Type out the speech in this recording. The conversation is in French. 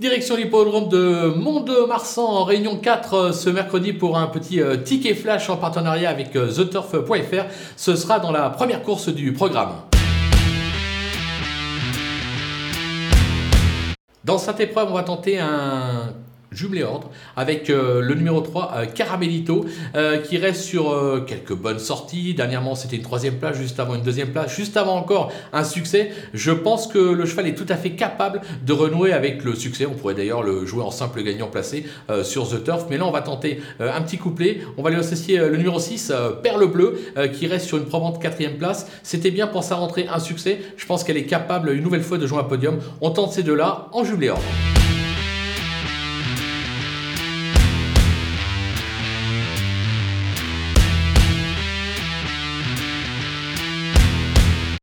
Direction l'hippodrome de Mont-de-Marsan en réunion 4 euh, ce mercredi pour un petit euh, ticket flash en partenariat avec euh, TheTurf.fr. Ce sera dans la première course du programme. Dans cette épreuve, on va tenter un jumelé ordre avec euh, le numéro 3 euh, Caramelito euh, qui reste sur quelques bonnes sorties. Dernièrement c'était une troisième place juste avant une deuxième place juste avant encore un succès. Je pense que le cheval est tout à fait capable de renouer avec le succès. On pourrait d'ailleurs le jouer en simple gagnant placé sur The Turf. Mais là on va tenter un petit couplet. On va lui associer le numéro 6 euh, Perle Bleue qui reste sur une probante quatrième place. C'était bien pour sa rentrée un succès. Je pense qu'elle est capable une nouvelle fois de jouer un podium. On tente ces deux là en jumelé ordre